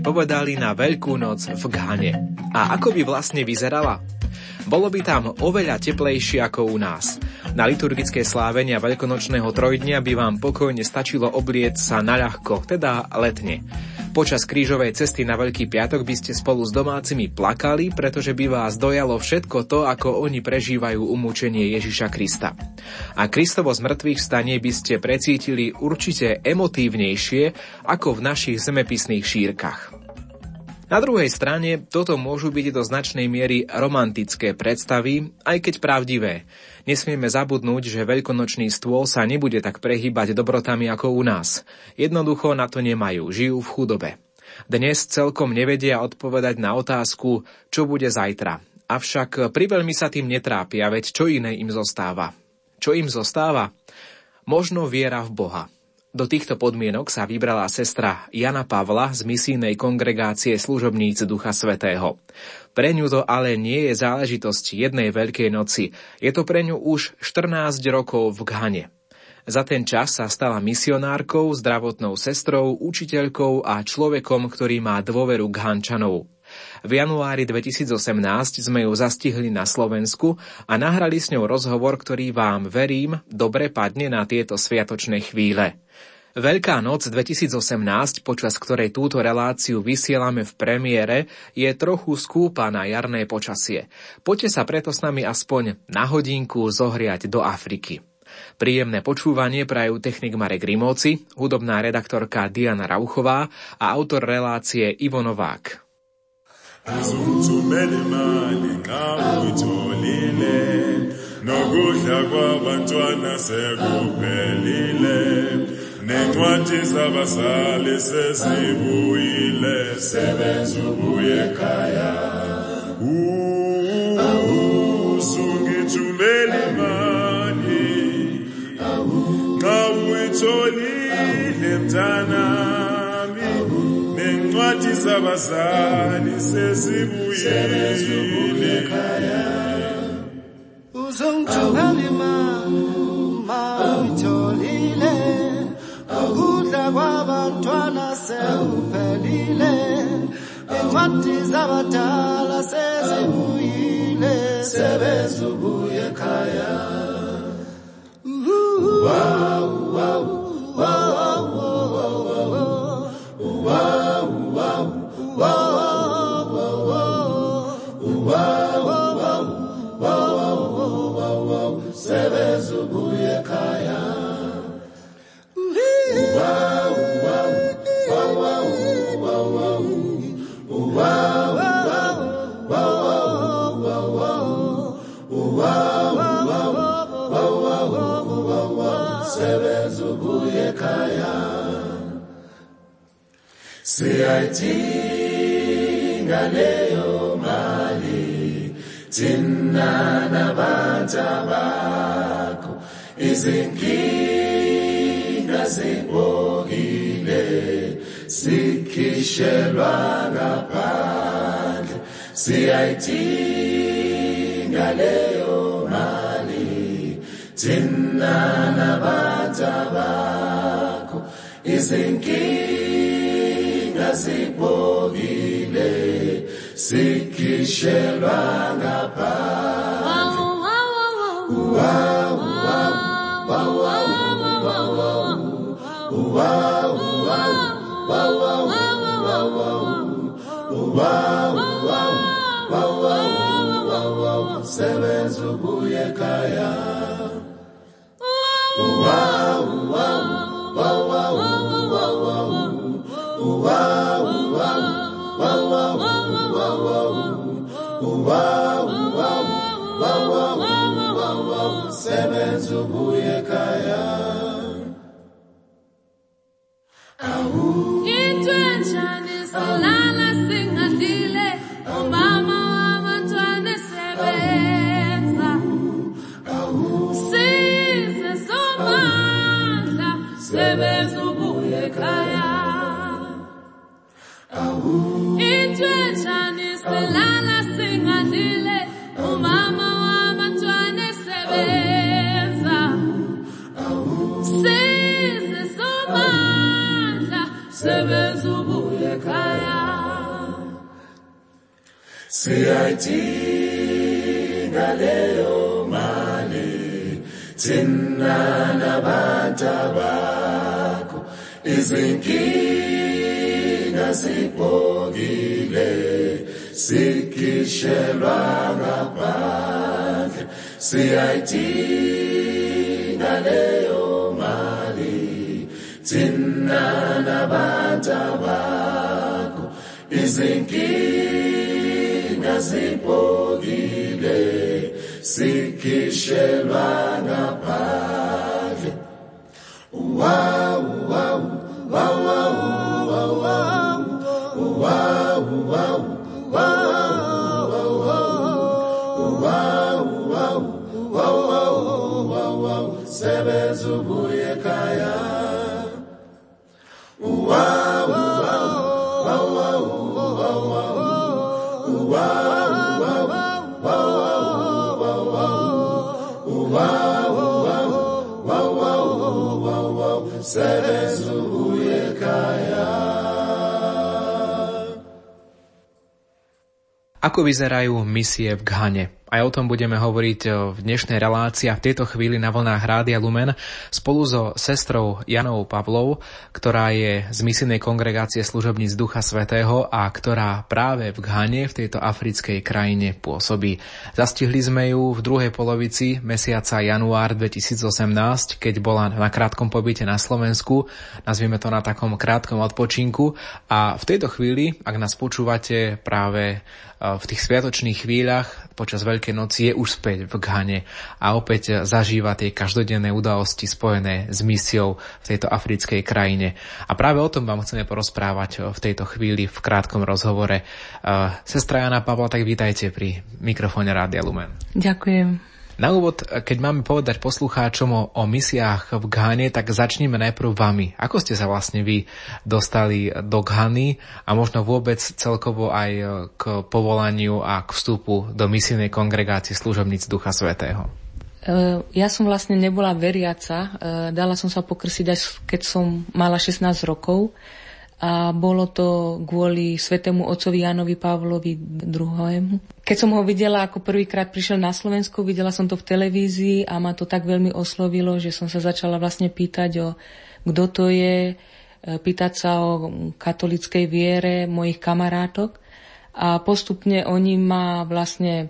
Povedali na Veľkú noc v Ghane? A ako by vlastne vyzerala? Bolo by tam oveľa teplejšie ako u nás. Na liturgické slávenia veľkonočného trojdnia by vám pokojne stačilo oblieť sa na ľahko, teda letne. Počas krížovej cesty na Veľký piatok by ste spolu s domácimi plakali, pretože by vás dojalo všetko to, ako oni prežívajú umúčenie Ježiša Krista. A Kristovo z mŕtvych stanie by ste precítili určite emotívnejšie ako v našich zemepisných šírkach. Na druhej strane toto môžu byť do značnej miery romantické predstavy, aj keď pravdivé. Nesmieme zabudnúť, že veľkonočný stôl sa nebude tak prehýbať dobrotami ako u nás. Jednoducho na to nemajú, žijú v chudobe. Dnes celkom nevedia odpovedať na otázku, čo bude zajtra. Avšak priveľmi sa tým netrápia, veď čo iné im zostáva. Čo im zostáva? Možno viera v Boha. Do týchto podmienok sa vybrala sestra Jana Pavla z misijnej kongregácie služobníc Ducha Svetého. Pre ňu to ale nie je záležitosť jednej Veľkej noci, je to pre ňu už 14 rokov v Ghane. Za ten čas sa stala misionárkou, zdravotnou sestrou, učiteľkou a človekom, ktorý má dôveru Ghančanov. V januári 2018 sme ju zastihli na Slovensku a nahrali s ňou rozhovor, ktorý vám, verím, dobre padne na tieto sviatočné chvíle. Veľká noc 2018, počas ktorej túto reláciu vysielame v premiére, je trochu skúpa na jarné počasie. Poďte sa preto s nami aspoň na hodinku zohriať do Afriky. Príjemné počúvanie prajú technik Marek Rimóci, hudobná redaktorka Diana Rauchová a autor relácie Ivo Novák. Nokudla kwabantwana sekuphelile. Nencwadi zabazali sezibuyile. Sebenza ubuye ekhaya. Usungithumela imali. Xa uyitholile mntanami sathi sabazali sesibuyile. Uzongithola limama uyitholile ukudla kwabantwana sekuphelile incwadi zabadala sezibuyile. Sebezubuye ekhaya. Wow, wow. Siyayidinga leyo mali. Thina nabantu bakho izinkinga zibokile. Sikhishelwa ngaphandle. Siyayidinga leyo mali. Thina nabantu bakho izinkinga nasibongile sikhishelwa ngaphandle. Sebenza ubuye CIT na leo mali tena na banta bako izinkinga zipogile sikishelwa ngaphandle. CIT na leo mali tena na banta bako izinkinga zipogile sikishelwa ngaphandle. Ako vyzerajú misie v Ghane? Aj o tom budeme hovoriť eh, v dnešnej relácii a v tejto chvíli na vlnách Rádia Lumen spolu so sestrou Janou Pavlov, ktorá je z misijnej kongregácie služobníc Ducha Svetého a ktorá práve v Ghane, v tejto africkej krajine pôsobí. Zastihli sme ju v druhej polovici mesiaca január 2018, keď bola na krátkom pobyte na Slovensku, nazvime to na takom krátkom odpočinku a v tejto chvíli, ak nás počúvate práve v tých sviatočných chvíľach počas Veľkej noci je už späť v Ghane a opäť zažíva tie každodenné udalosti spojené s misiou v tejto africkej krajine. A práve o tom vám chceme porozprávať v tejto chvíli v krátkom rozhovore. Sestra Jana Pavla, tak vítajte pri mikrofóne Rádia Lumen. Ďakujem. Na úvod, keď máme povedať poslucháčom o, o misiách v Ghane, tak začneme najprv vami. Ako ste sa vlastne vy dostali do Ghany a možno vôbec celkovo aj k povolaniu a k vstupu do misijnej kongregácie služobníc Ducha Svetého? E, ja som vlastne nebola veriaca. E, dala som sa pokrsiť až keď som mala 16 rokov a bolo to kvôli svetému otcovi Janovi Pavlovi II. Keď som ho videla, ako prvýkrát prišiel na Slovensku, videla som to v televízii a ma to tak veľmi oslovilo, že som sa začala vlastne pýtať o kto to je, e, pýtať sa o katolickej viere mojich kamarátok a postupne oni ma vlastne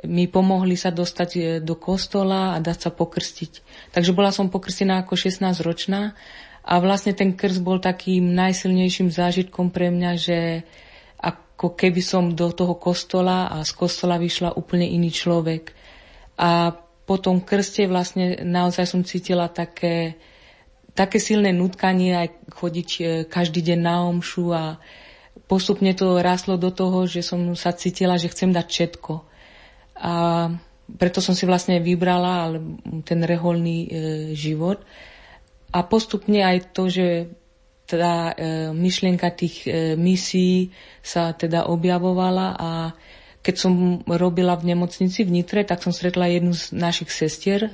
mi pomohli sa dostať e, do kostola a dať sa pokrstiť. Takže bola som pokrstená ako 16 ročná a vlastne ten krst bol takým najsilnejším zážitkom pre mňa, že ako keby som do toho kostola a z kostola vyšla úplne iný človek. A po tom krste vlastne naozaj som cítila také, také silné nutkanie aj chodiť e, každý deň na omšu a postupne to ráslo do toho, že som sa cítila, že chcem dať všetko. A preto som si vlastne vybrala ten reholný e, život. A postupne aj to, že tá e, myšlienka tých e, misií sa teda objavovala a keď som robila v nemocnici v Nitre, tak som stretla jednu z našich sestier e,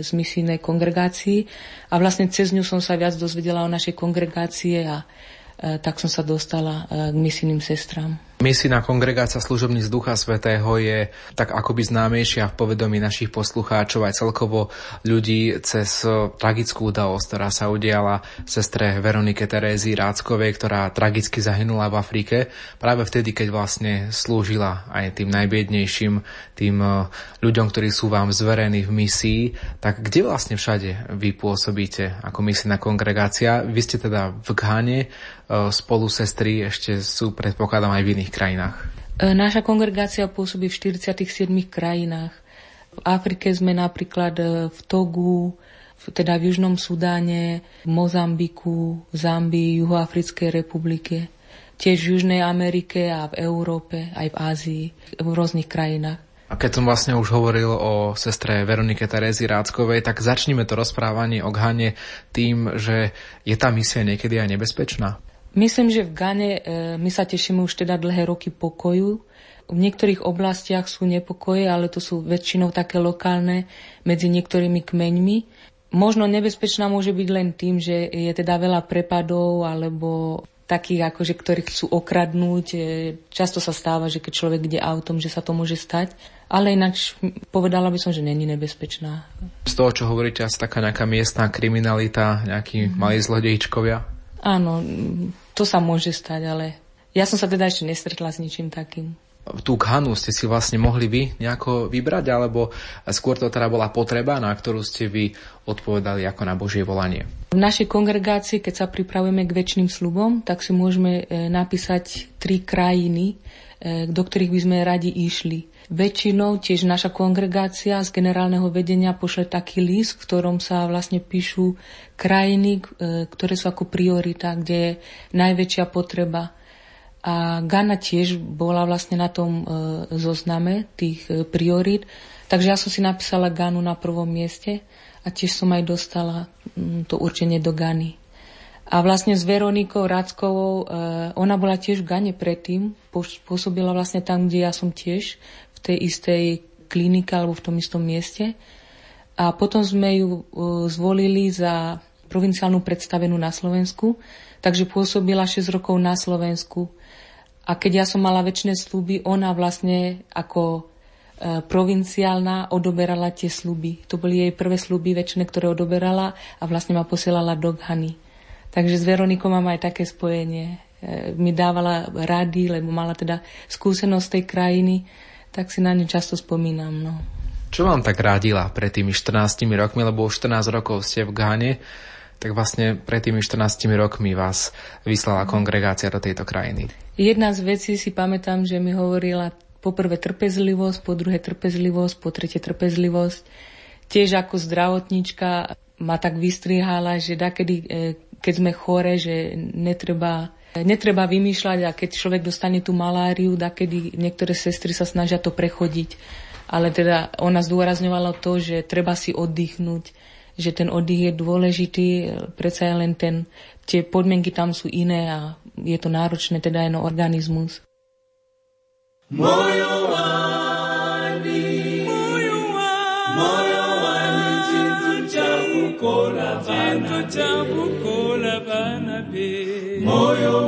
z misijnej kongregácii a vlastne cez ňu som sa viac dozvedela o našej kongregácie a e, tak som sa dostala e, k misijným sestrám. Misijná kongregácia služobníc Ducha Svetého je tak akoby známejšia v povedomí našich poslucháčov aj celkovo ľudí cez tragickú udalosť, ktorá sa udiala sestre Veronike Terézy Ráckovej, ktorá tragicky zahynula v Afrike práve vtedy, keď vlastne slúžila aj tým najbiednejším, tým eh, ľuďom, ktorí sú vám zverení v misii. Tak kde vlastne všade vy pôsobíte ako misijná kongregácia? Vy ste teda v Ghane, eh, spolu sestry ešte sú predpokladám aj v iných krajinách? E, naša kongregácia pôsobí v 47 krajinách. V Afrike sme napríklad e, v Togu, teda v Južnom Sudáne, v Mozambiku, v Zambii, Juhoafrickej republike, tiež v Južnej Amerike a v Európe, aj v Ázii, v rôznych krajinách. A keď som vlastne už hovoril o sestre Veronike Terézy Ráckovej, tak začníme to rozprávanie o Ghane tým, že je tá misia niekedy aj nebezpečná? Myslím, že v Gane e, my sa tešíme už teda dlhé roky pokoju. V niektorých oblastiach sú nepokoje, ale to sú väčšinou také lokálne medzi niektorými kmeňmi. Možno nebezpečná môže byť len tým, že je teda veľa prepadov alebo takých, akože, ktorí chcú okradnúť. E, často sa stáva, že keď človek ide autom, že sa to môže stať. Ale ináč povedala by som, že není nebezpečná. Z toho, čo hovoríte, asi taká nejaká miestná kriminalita, nejakí mm-hmm. malí zlodejčkovia? Áno, to sa môže stať, ale ja som sa teda ešte nestretla s ničím takým tú khanu ste si vlastne mohli vy nejako vybrať, alebo skôr to teda bola potreba, na ktorú ste vy odpovedali ako na Božie volanie? V našej kongregácii, keď sa pripravujeme k väčšným slubom, tak si môžeme e, napísať tri krajiny, e, do ktorých by sme radi išli. Väčšinou tiež naša kongregácia z generálneho vedenia pošle taký list, v ktorom sa vlastne píšu krajiny, e, ktoré sú ako priorita, kde je najväčšia potreba. A Ghana tiež bola vlastne na tom e, zozname tých e, priorít. Takže ja som si napísala Ganu na prvom mieste a tiež som aj dostala mm, to určenie do Gany. A vlastne s Veronikou Rackovou, ona bola tiež v Gane predtým, pôsobila vlastne tam, kde ja som tiež, v tej istej klinike alebo v tom istom mieste. A potom sme ju e, zvolili za provinciálnu predstavenú na Slovensku, takže pôsobila 6 rokov na Slovensku a keď ja som mala väčšie sluby, ona vlastne ako e, provinciálna odoberala tie sluby. To boli jej prvé sluby väčšie, ktoré odoberala a vlastne ma posielala do Ghany. Takže s Veronikou mám aj také spojenie. E, mi dávala rady, lebo mala teda skúsenosť tej krajiny, tak si na ňu často spomínam. No. Čo vám tak radila pred tými 14 rokmi, lebo už 14 rokov ste v Ghane, tak vlastne pred tými 14 rokmi vás vyslala kongregácia do tejto krajiny. Jedna z vecí si pamätám, že mi hovorila po prvé trpezlivosť, po druhé trpezlivosť, po tretie trpezlivosť. Tiež ako zdravotníčka ma tak vystrihala, že dakedy, e, keď sme chore, že netreba Netreba vymýšľať a keď človek dostane tú maláriu, dakedy niektoré sestry sa snažia to prechodiť. Ale teda ona zdôrazňovala to, že treba si oddychnúť, že ten oddych je dôležitý, predsa len ten, tie podmienky tam sú iné a je to náročné teda aj na organizmus. Moyowani, moyowani, chintu chabu kola bana be, moyowani.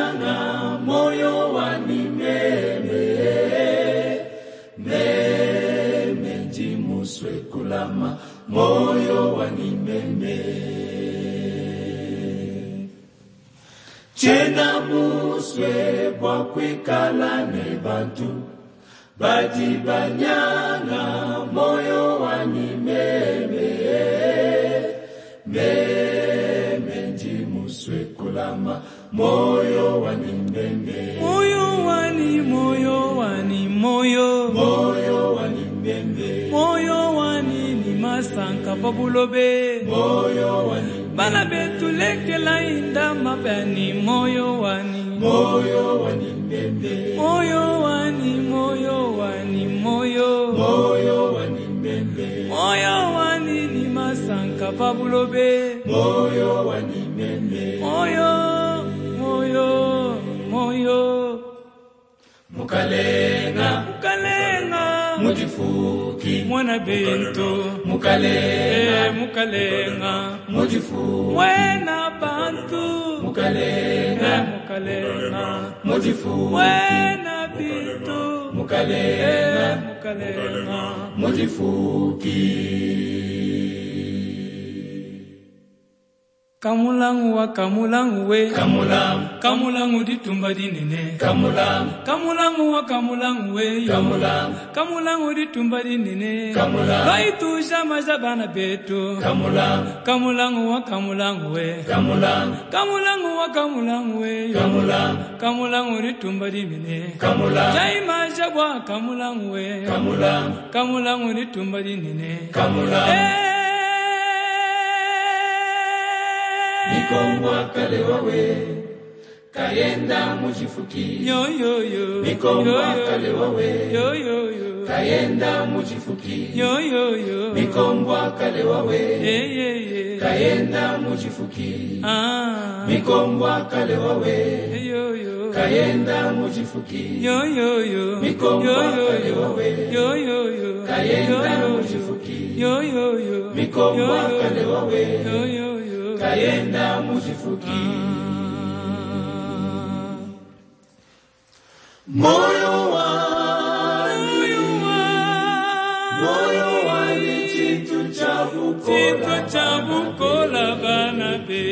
muswe bwakwikala ne bantu. Badibanyanga moyo wani meme. Meme ndi muswe kulama moyo wani meme. Moyo wani moyo wani moyo. Moyo wani meme. Moyo wani ni masanka pabulobe moyo wani bana betulekela indama bani moyo wani moyo wani nimbembe moyo wani moyo wani moyo. Moyo wa nimbembe moyo wani ni ni masanka pabulobe moyo wani nimbembe moyo moyo moyo. Mukalenga. Mukalenga. Mujifuki. Mwana bento. Mukalenga. Eh, mukalenga. Mujifuki. Mwena mukalena. Mukalena. Mujifunge na vitu mukalena. Mukalena. Kamulangu wa kamulangu we. Kamulangu Kamulangu ditumba dinene Kamulangu Kamulangu wa kamulangu we. Kamulangu Kamulangu ditumba dinene Kamulangu Baitu shama shabana betu. Kamulangu Kamulangu wa kamulangu we. Kamulangu Kamulangu wa kamulangu we. Kamulangu Kamulangu ditumba dinene Kamulangu Jaima shabwa kamulangu we. Kamulangu Kamulangu ditumba dinene Kamulangu eh. mikomwa kalewawe kayenda muchifuki yoyoyo mikomwa kalewawe yoyoyo kayenda muchifuki yoyoyo mikombwa kalewawe yeah. kayenda muchifuki ah mikombwa kalewawe yoyoyo kayenda muchifuki yoyoyo mikombwa kalewawe yoyoyo kayenda muchifuki yoyoyo mikombwa kalewawe yo kayenda muzifuki. Moyo wangu moyo wani chintu cha bukola bana be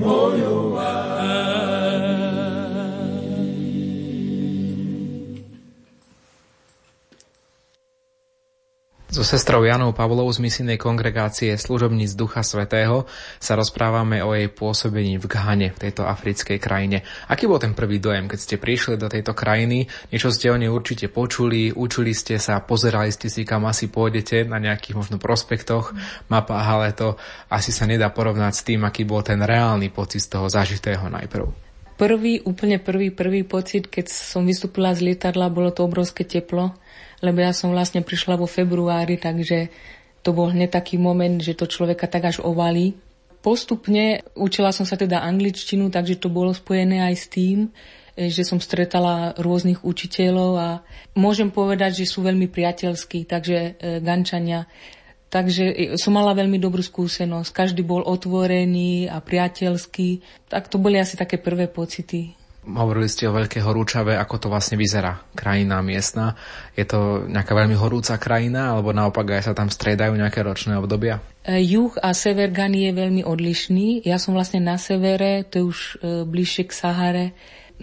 moyo wani Sestrou Janou Pavlou z misijnej kongregácie služobníc Ducha Svetého sa rozprávame o jej pôsobení v Ghane, v tejto africkej krajine. Aký bol ten prvý dojem, keď ste prišli do tejto krajiny? Niečo ste o nej určite počuli, učili ste sa, pozerali ste si, kam asi pôjdete na nejakých možno prospektoch, mapách, ale to asi sa nedá porovnať s tým, aký bol ten reálny pocit z toho zažitého najprv. Prvý, úplne prvý, prvý pocit, keď som vystúpila z lietadla, bolo to obrovské teplo, lebo ja som vlastne prišla vo februári, takže to bol hneď taký moment, že to človeka tak až ovalí. Postupne učila som sa teda angličtinu, takže to bolo spojené aj s tým, e, že som stretala rôznych učiteľov a môžem povedať, že sú veľmi priateľskí, takže e, Gančania. Takže e, som mala veľmi dobrú skúsenosť. Každý bol otvorený a priateľský. Tak to boli asi také prvé pocity. Hovorili ste o Veľkej horúčave, ako to vlastne vyzerá, krajina miestna. Je to nejaká veľmi horúca krajina, alebo naopak aj sa tam striedajú nejaké ročné obdobia? E, Juh a sever Gany je veľmi odlišný. Ja som vlastne na severe, to je už e, bližšie k Sahare.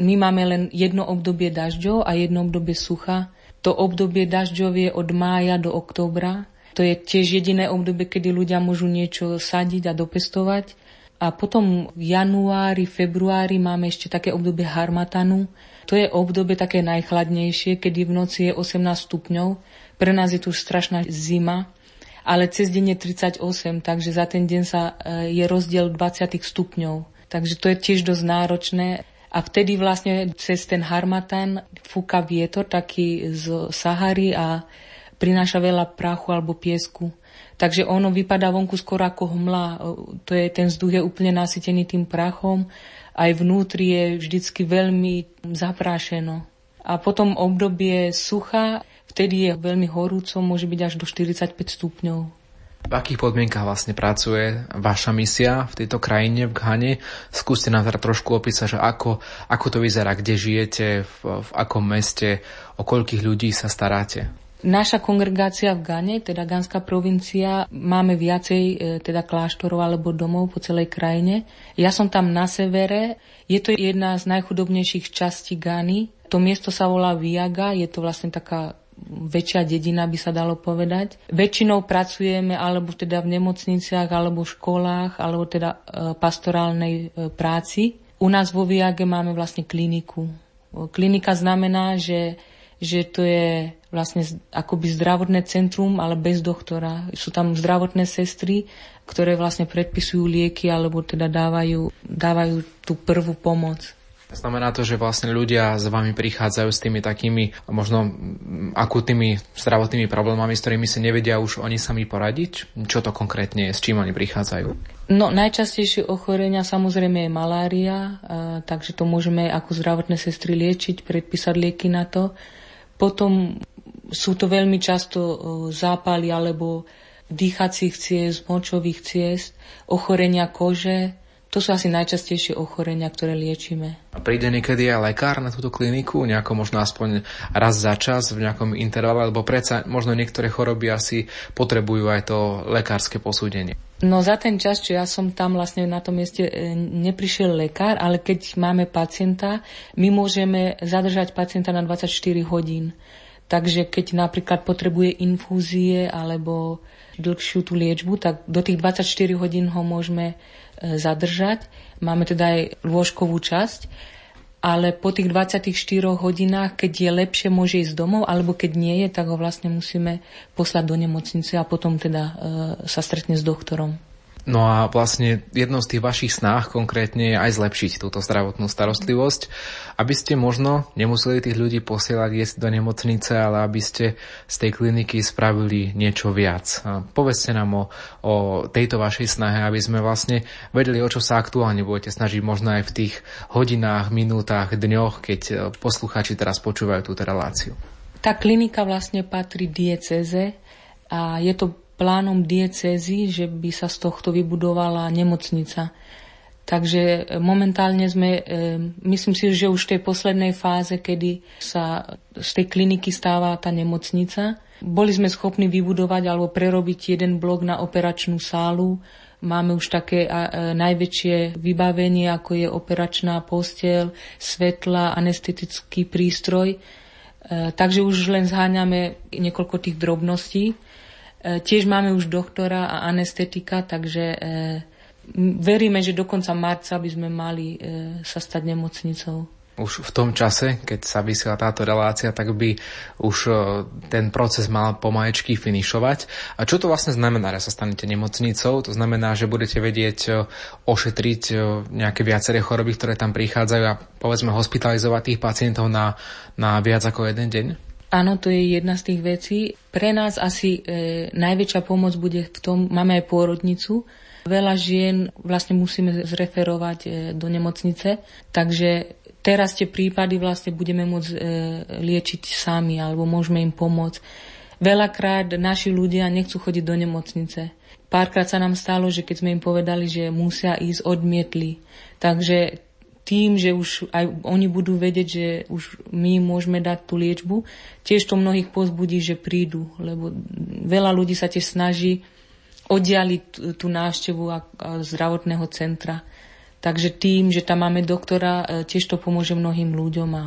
My máme len jedno obdobie dažďov a jedno obdobie sucha. To obdobie dažďov je od mája do októbra. To je tiež jediné obdobie, kedy ľudia môžu niečo sadiť a dopestovať. A potom v januári, februári máme ešte také obdobie harmatanu. To je obdobie také najchladnejšie, kedy v noci je 18 stupňov. Pre nás je tu už strašná zima, ale cez deň je 38, takže za ten deň sa e, je rozdiel 20 stupňov. Takže to je tiež dosť náročné. A vtedy vlastne cez ten harmatan fúka vietor taký z Sahary a prináša veľa prachu alebo piesku. Takže ono vypadá vonku skoro ako hmla. To je, ten vzduch je úplne nasytený tým prachom. Aj vnútri je vždycky veľmi zaprášeno. A potom obdobie sucha, vtedy je veľmi horúco, môže byť až do 45 stupňov. V akých podmienkach vlastne pracuje vaša misia v tejto krajine, v Ghane? Skúste nám teda trošku opísať, že ako, ako to vyzerá, kde žijete, v, v akom meste, o koľkých ľudí sa staráte. Naša kongregácia v Gane, teda Ganská provincia, máme viacej e, teda kláštorov alebo domov po celej krajine. Ja som tam na severe. Je to jedna z najchudobnejších častí Gany. To miesto sa volá Viaga, je to vlastne taká väčšia dedina, by sa dalo povedať. Väčšinou pracujeme alebo teda v nemocniciach, alebo v školách, alebo teda e, pastorálnej e, práci. U nás vo Viage máme vlastne kliniku. Klinika znamená, že že to je vlastne akoby zdravotné centrum, ale bez doktora. Sú tam zdravotné sestry, ktoré vlastne predpisujú lieky alebo teda dávajú, dávajú tú prvú pomoc. Znamená to, že vlastne ľudia s vami prichádzajú s tými takými možno akutnými zdravotnými problémami, s ktorými si nevedia už oni sami poradiť? Čo to konkrétne je, s čím oni prichádzajú? No najčastejšie ochorenia samozrejme je malária, takže to môžeme ako zdravotné sestry liečiť, predpísať lieky na to. Potom sú to veľmi často zápaly alebo dýchacích ciest, močových ciest, ochorenia kože, to sú asi najčastejšie ochorenia, ktoré liečíme. A príde niekedy aj lekár na túto kliniku, nejako možno aspoň raz za čas v nejakom intervale, lebo predsa možno niektoré choroby asi potrebujú aj to lekárske posúdenie. No za ten čas, čo ja som tam vlastne na tom mieste, e, neprišiel lekár, ale keď máme pacienta, my môžeme zadržať pacienta na 24 hodín. Takže keď napríklad potrebuje infúzie alebo dlhšiu tú liečbu, tak do tých 24 hodín ho môžeme zadržať. Máme teda aj lôžkovú časť, ale po tých 24 hodinách, keď je lepšie, môže ísť domov, alebo keď nie je, tak ho vlastne musíme poslať do nemocnice a potom teda e, sa stretne s doktorom. No a vlastne jednou z tých vašich snách konkrétne je aj zlepšiť túto zdravotnú starostlivosť, aby ste možno nemuseli tých ľudí posielať jesť do nemocnice, ale aby ste z tej kliniky spravili niečo viac. Povedzte nám o, o tejto vašej snahe, aby sme vlastne vedeli, o čo sa aktuálne budete snažiť možno aj v tých hodinách, minútach, dňoch, keď poslucháči teraz počúvajú túto reláciu. Tá klinika vlastne patrí dieceze a je to plánom diecézy, že by sa z tohto vybudovala nemocnica. Takže e, momentálne sme, e, myslím si, že už v tej poslednej fáze, kedy sa z tej kliniky stáva tá nemocnica. Boli sme schopní vybudovať alebo prerobiť jeden blok na operačnú sálu. Máme už také e, najväčšie vybavenie, ako je operačná postiel, svetla, anestetický prístroj. Takže už len zháňame niekoľko tých drobností. E, tiež máme už doktora a anestetika, takže e, veríme, že do konca marca by sme mali e, sa stať nemocnicou. Už v tom čase, keď sa vysiela táto relácia, tak by už ten proces mal pomaječky finišovať. A čo to vlastne znamená, že sa stanete nemocnicou? To znamená, že budete vedieť ošetriť nejaké viaceré choroby, ktoré tam prichádzajú a povedzme hospitalizovať tých pacientov na, na viac ako jeden deň? Áno, to je jedna z tých vecí. Pre nás asi e, najväčšia pomoc bude v tom, máme aj pôrodnicu, Veľa žien vlastne musíme zreferovať e, do nemocnice, takže teraz tie prípady vlastne budeme môcť e, liečiť sami alebo môžeme im pomôcť. Veľakrát naši ľudia nechcú chodiť do nemocnice. Párkrát sa nám stalo, že keď sme im povedali, že musia ísť, odmietli. Takže tým, že už aj oni budú vedieť, že už my môžeme dať tú liečbu, tiež to mnohých pozbudí, že prídu, lebo veľa ľudí sa tiež snaží oddialiť tú návštevu zdravotného centra. Takže tým, že tam máme doktora, e, tiež to pomôže mnohým ľuďom a,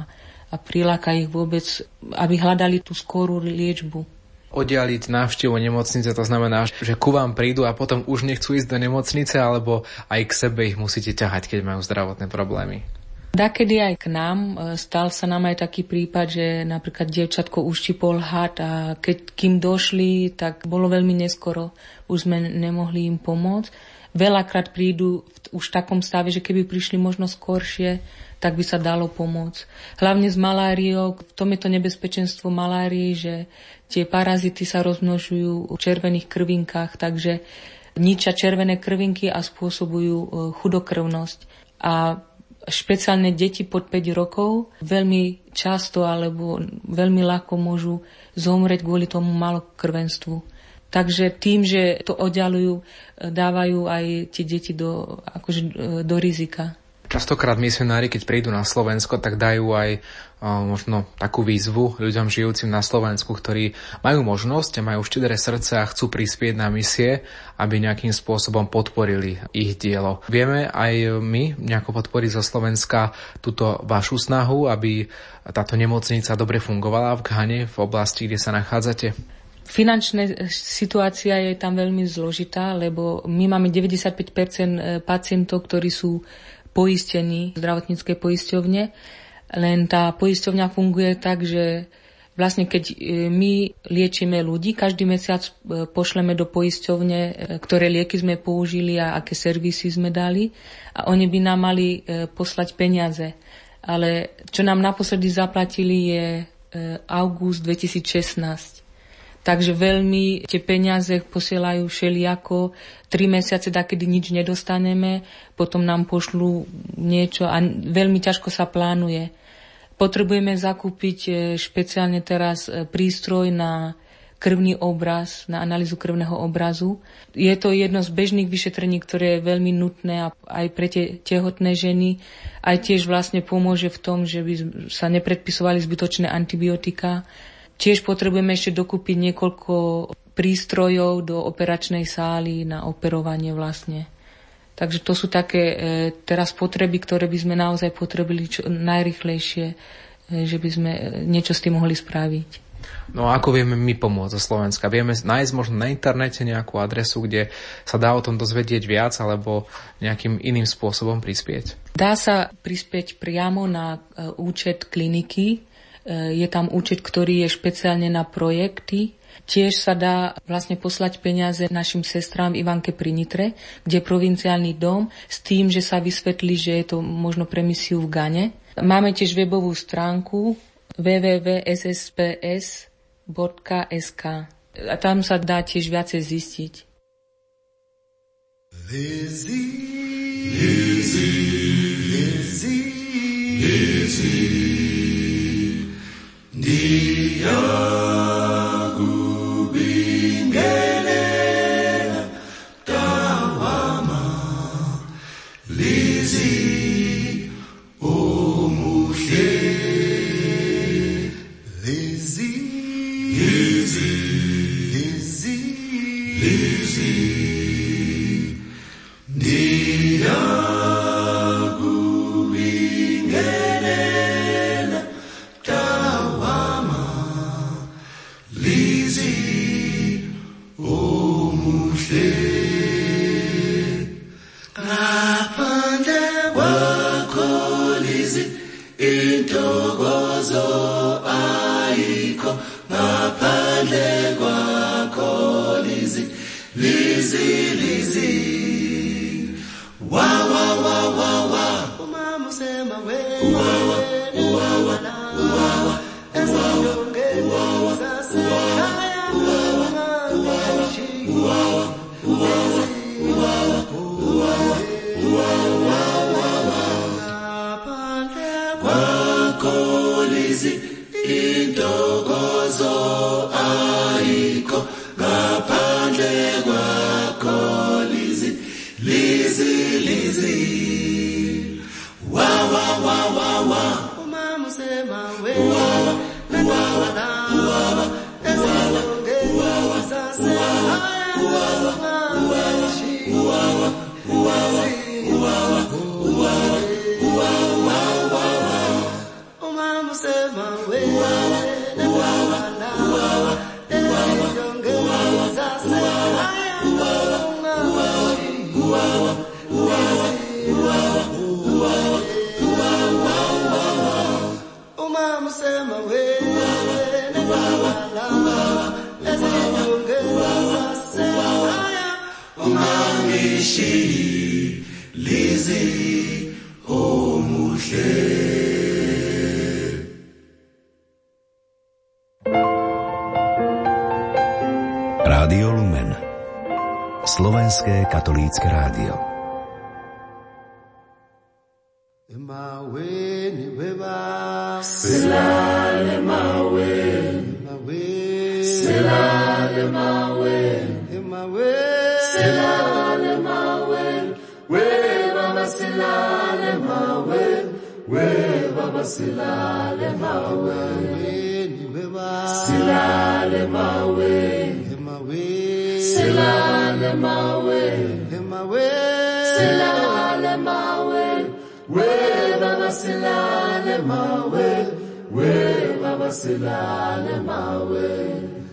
a priláka ich vôbec, aby hľadali tú skorú liečbu oddialiť návštevu nemocnice, to znamená, že ku vám prídu a potom už nechcú ísť do nemocnice, alebo aj k sebe ich musíte ťahať, keď majú zdravotné problémy. Dakedy aj k nám, e, stal sa nám aj taký prípad, že napríklad dievčatko uštipol had a keď kým došli, tak bolo veľmi neskoro, už sme nemohli im pomôcť. Veľakrát prídu už v takom stave, že keby prišli možno skoršie, tak by sa dalo pomôcť. Hlavne s maláriou, v tom je to nebezpečenstvo malárie, že tie parazity sa rozmnožujú v červených krvinkách, takže ničia červené krvinky a spôsobujú e, chudokrvnosť. A špeciálne deti pod 5 rokov veľmi často alebo veľmi ľahko môžu zomrieť kvôli tomu malokrvenstvu. Takže tým, že to oddalujú, e, dávajú aj tie deti do, akože, e, do rizika. Častokrát misionári, keď prídu na Slovensko, tak dajú aj o, možno takú výzvu ľuďom žijúcim na Slovensku, ktorí majú možnosť majú štedré srdce a chcú prispieť na misie, aby nejakým spôsobom podporili ich dielo. Vieme aj my nejako podporiť zo Slovenska túto vašu snahu, aby táto nemocnica dobre fungovala v Ghane, v oblasti, kde sa nachádzate? Finančná situácia je tam veľmi zložitá, lebo my máme 95% pacientov, ktorí sú poistení zdravotníckej poisťovne, len tá poisťovňa funguje tak, že vlastne keď e, my liečíme ľudí, každý mesiac e, pošleme do poisťovne, e, ktoré lieky sme použili a aké servisy sme dali a oni by nám mali poslať peniaze. ale čo nám naposledy zaplatili je august 2016. Takže veľmi tie peniaze posielajú všelijako, tri mesiace, kedy nič nedostaneme, potom nám pošlú niečo a veľmi ťažko sa plánuje. Potrebujeme zakúpiť e, špeciálne teraz e, prístroj na krvný obraz, na analýzu krvného obrazu. Je to jedno z bežných vyšetrení, ktoré je veľmi nutné aj pre tie tehotné ženy. Aj tiež vlastne pomôže v tom, že by sa nepredpisovali zbytočné antibiotika. Tiež potrebujeme ešte dokúpiť niekoľko prístrojov do operačnej sály na operovanie vlastne. Takže to sú také e, teraz potreby, ktoré by sme naozaj potrebili čo najrychlejšie, e, že by sme e, niečo s tým mohli spraviť. No a ako vieme my pomôcť zo Slovenska? Vieme nájsť možno na internete nejakú adresu, kde sa dá o tom dozvedieť viac alebo nejakým iným spôsobom prispieť? Dá sa prispieť priamo na e, účet kliniky. E, je tam účet, ktorý je špeciálne na projekty. Tiež sa dá vlastne poslať peniaze našim sestrám Ivanke pri Nitre, kde je provinciálny dom, s tým, že sa vysvetlí, že je to možno pre misiu v Gane. Máme tiež webovú stránku www.ssps.sk a tam sa dá tiež viacej zistiť. Lizzie, Lizzie, Lizzie, Lizzie, katolícke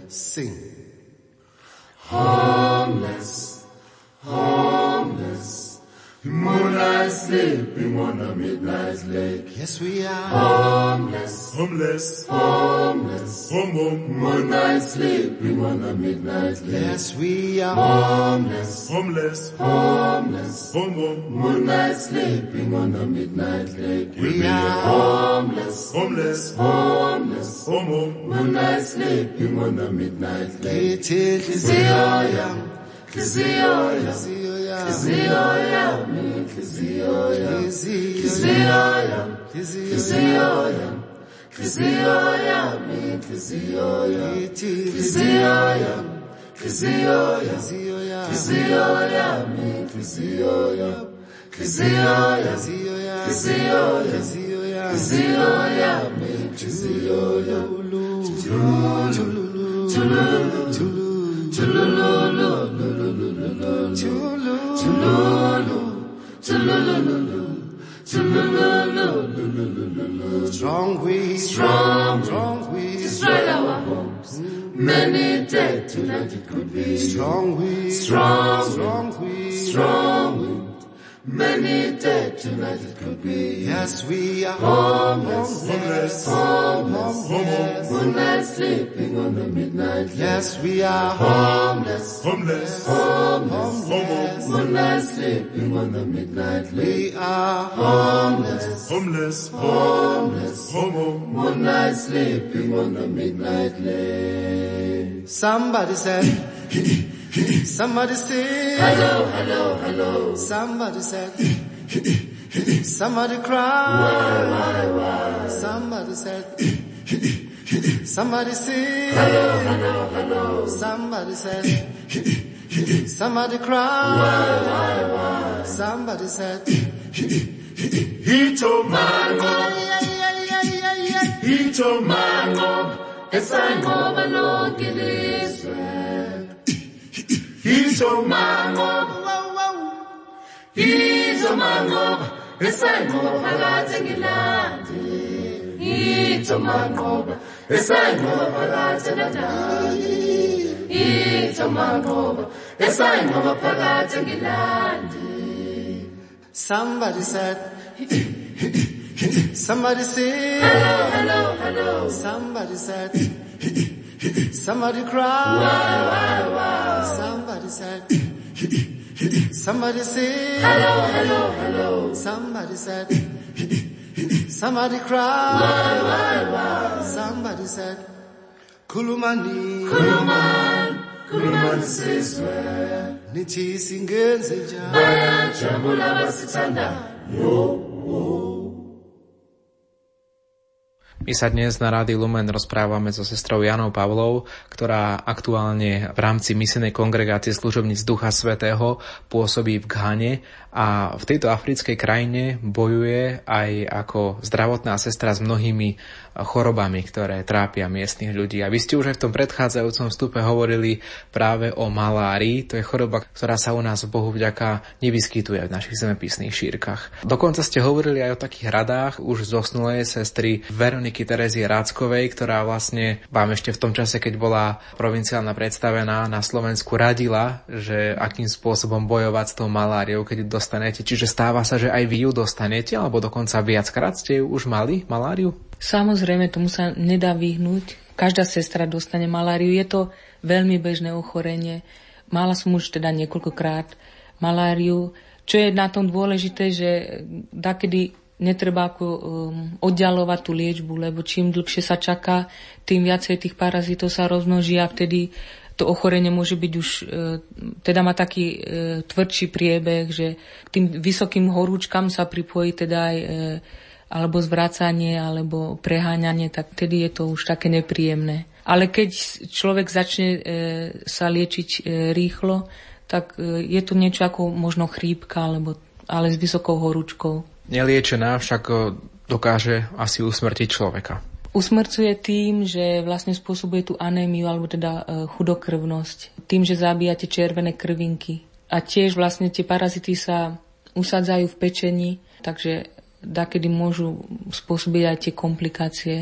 sing sleeping on a midnight lake. Yes, we are. Homeless, homeless, homeless. home, home, Moonlight sleeping on a midnight lake. Yes, we are. Homeless, homeless, homeless. home, home, Moonlight sleeping on a midnight lake. We are. Homeless, homeless, homeless. home, home, Moonlight sleeping on a midnight lake oya Kizvi oya Kizvi oya Kizvi oya Kizvi oya Kizvi oya Kizvi oya Kizvi oya Kizvi oya Kizvi oya Kizvi oya Kizvi oya Kizvi oya Kizvi oya Kizvi oya Tululu Tululu Tululu Tululu Strong wind, Strong, strong wind, destroyed our homes. Many dead tonight it could be. strong wind, Strong, strong wind. strong wind. Many dead tonight it could be. Yes, we are Homeless, homeless, homeless, homeless. Moonlight sleeping on the midnight. Yes, we are Homeless, homeless, homeless, homeless. Moonlight sleeping on the midnight. We are Homeless, homeless, homeless, home, home, moonlight sleeping on the midnight. Somebody said, Somebody said, hello, hello, hello. Somebody said, somebody cried. Why, why, why? Somebody said, somebody said, hello, hello, hello. Somebody said, somebody cried. Why, why, why? Somebody said, he told my mom. He told my mom. It's my mom, I know, He's a man of, he's a man of, esanqoba kaze ngilande. He's a man of, esanqoba kaze nadali. He's a man of, esanqoba kaze ngilande. Somebody said, somebody said, hello, hello, hello. Somebody said somebody cried, somebody said, somebody said, Hello, hello, hello. Somebody said, somebody cried, somebody said, Kulumani, Kuluman, kuluman sizwe. nithi singenze njani? Bayajabula basithandayo. My sa dnes na Rádiu Lumen rozprávame so sestrou Janou Pavlov, ktorá aktuálne v rámci misenej kongregácie služobníc Ducha Svetého pôsobí v Ghane a v tejto africkej krajine bojuje aj ako zdravotná sestra s mnohými chorobami, ktoré trápia miestnych ľudí. A vy ste už aj v tom predchádzajúcom vstupe hovorili práve o malárii. To je choroba, ktorá sa u nás Bohu vďaka nevyskytuje v našich zemepisných šírkach. Dokonca ste hovorili aj o takých radách už zosnulej sestry Veroniky Terezie Ráckovej, ktorá vlastne vám ešte v tom čase, keď bola provinciálna predstavená na Slovensku, radila, že akým spôsobom bojovať s tou maláriou, keď ju dostanete. Čiže stáva sa, že aj vy ju dostanete, alebo dokonca viackrát ste ju už mali, maláriu? Samozrejme, tomu sa nedá vyhnúť. Každá sestra dostane maláriu. Je to veľmi bežné ochorenie. Mala som už teda niekoľkokrát maláriu. Čo je na tom dôležité, že dakedy netreba ako um, oddialovať tú liečbu, lebo čím dlhšie sa čaká, tým viacej tých parazitov sa rozmnoží a vtedy to ochorenie môže byť už, e, teda má taký e, tvrdší priebeh, že k tým vysokým horúčkam sa pripojí teda aj e, alebo zvracanie, alebo preháňanie, tak vtedy je to už také nepríjemné. Ale keď človek začne e, sa liečiť e, rýchlo, tak e, je to niečo ako možno chrípka, alebo, ale s vysokou horúčkou. Neliečená však e, dokáže asi usmrtiť človeka. Usmrcuje tým, že vlastne spôsobuje tú anémiu, alebo teda e, chudokrvnosť. Tým, že zabíjate červené krvinky. A tiež vlastne tie parazity sa usadzajú v pečení, takže dakedy môžu spôsobiť aj tie komplikácie.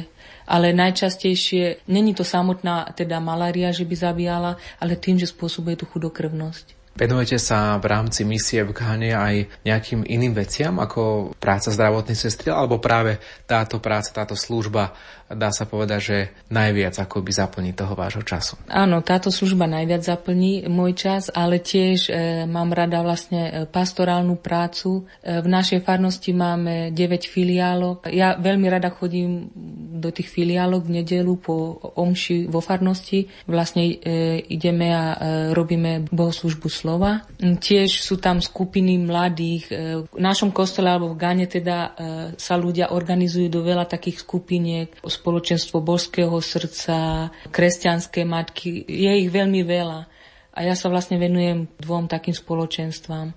Ale najčastejšie není to samotná teda malária, že by zabíjala, ale tým, že spôsobuje tú chudokrvnosť. Venujete sa v rámci misie v Ghane aj nejakým iným veciam ako práca zdravotnej sestry alebo práve táto práca, táto služba dá sa povedať, že najviac akoby zaplní toho vášho času? Áno, táto služba najviac zaplní môj čas, ale tiež e, mám rada vlastne e, pastorálnu prácu. E, v našej farnosti máme 9 filiálok. Ja veľmi rada chodím do tých filiálok v nedelu po omši vo farnosti. Vlastne e, ideme a e, robíme bohoslužbu slova slova. Tiež sú tam skupiny mladých. E, v našom kostole alebo v Gane teda e, sa ľudia organizujú do veľa takých skupiniek. Spoločenstvo božského srdca, kresťanské matky. Je ich veľmi veľa. A ja sa vlastne venujem dvom takým spoločenstvám.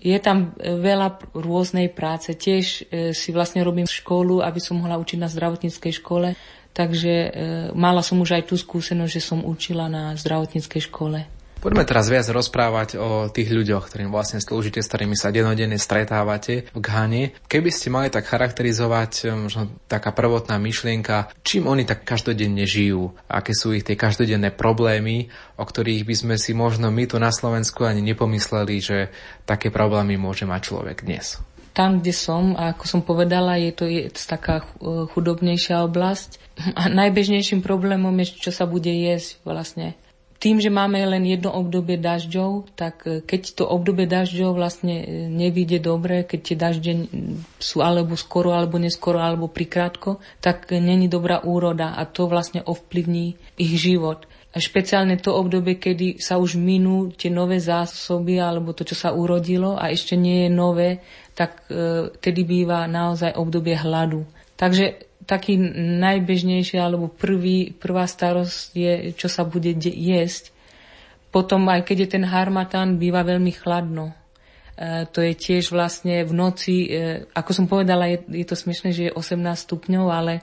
Je tam veľa rôznej práce. Tiež e, si vlastne robím školu, aby som mohla učiť na zdravotníckej škole. Takže e, mala som už aj tú skúsenosť, že som učila na zdravotníckej škole. Poďme teraz viac rozprávať o tých ľuďoch, ktorým vlastne slúžite, s ktorými sa denodenne stretávate v Ghane. Keby ste mali tak charakterizovať eh, možno taká prvotná myšlienka, čím oni tak každodenne žijú, aké sú ich tie každodenné problémy, o ktorých by sme si možno my tu na Slovensku ani nepomysleli, že také problémy môže mať človek dnes tam, kde som, a ako som povedala, je to taká eh, chudobnejšia oblasť. A najbežnejším problémom je, čo sa bude jesť vlastne tým, že máme len jedno obdobie dažďov, tak e, keď to obdobie dažďov vlastne e, nevíde dobre, keď tie dažde sú alebo skoro, alebo neskoro, alebo prikrátko, tak není dobrá úroda a to vlastne ovplyvní ich život. A špeciálne to obdobie, kedy sa už minú tie nové zásoby alebo to, čo sa urodilo a ešte nie je nové, tak e, tedy býva naozaj obdobie hladu. Takže taký najbežnejší alebo prvý, prvá starosť je, čo sa bude de- jesť. Potom aj keď je ten harmatán, býva veľmi chladno. E, to je tiež vlastne v noci, e, ako som povedala, je, je to smiešne, že je 18 stupňov, ale,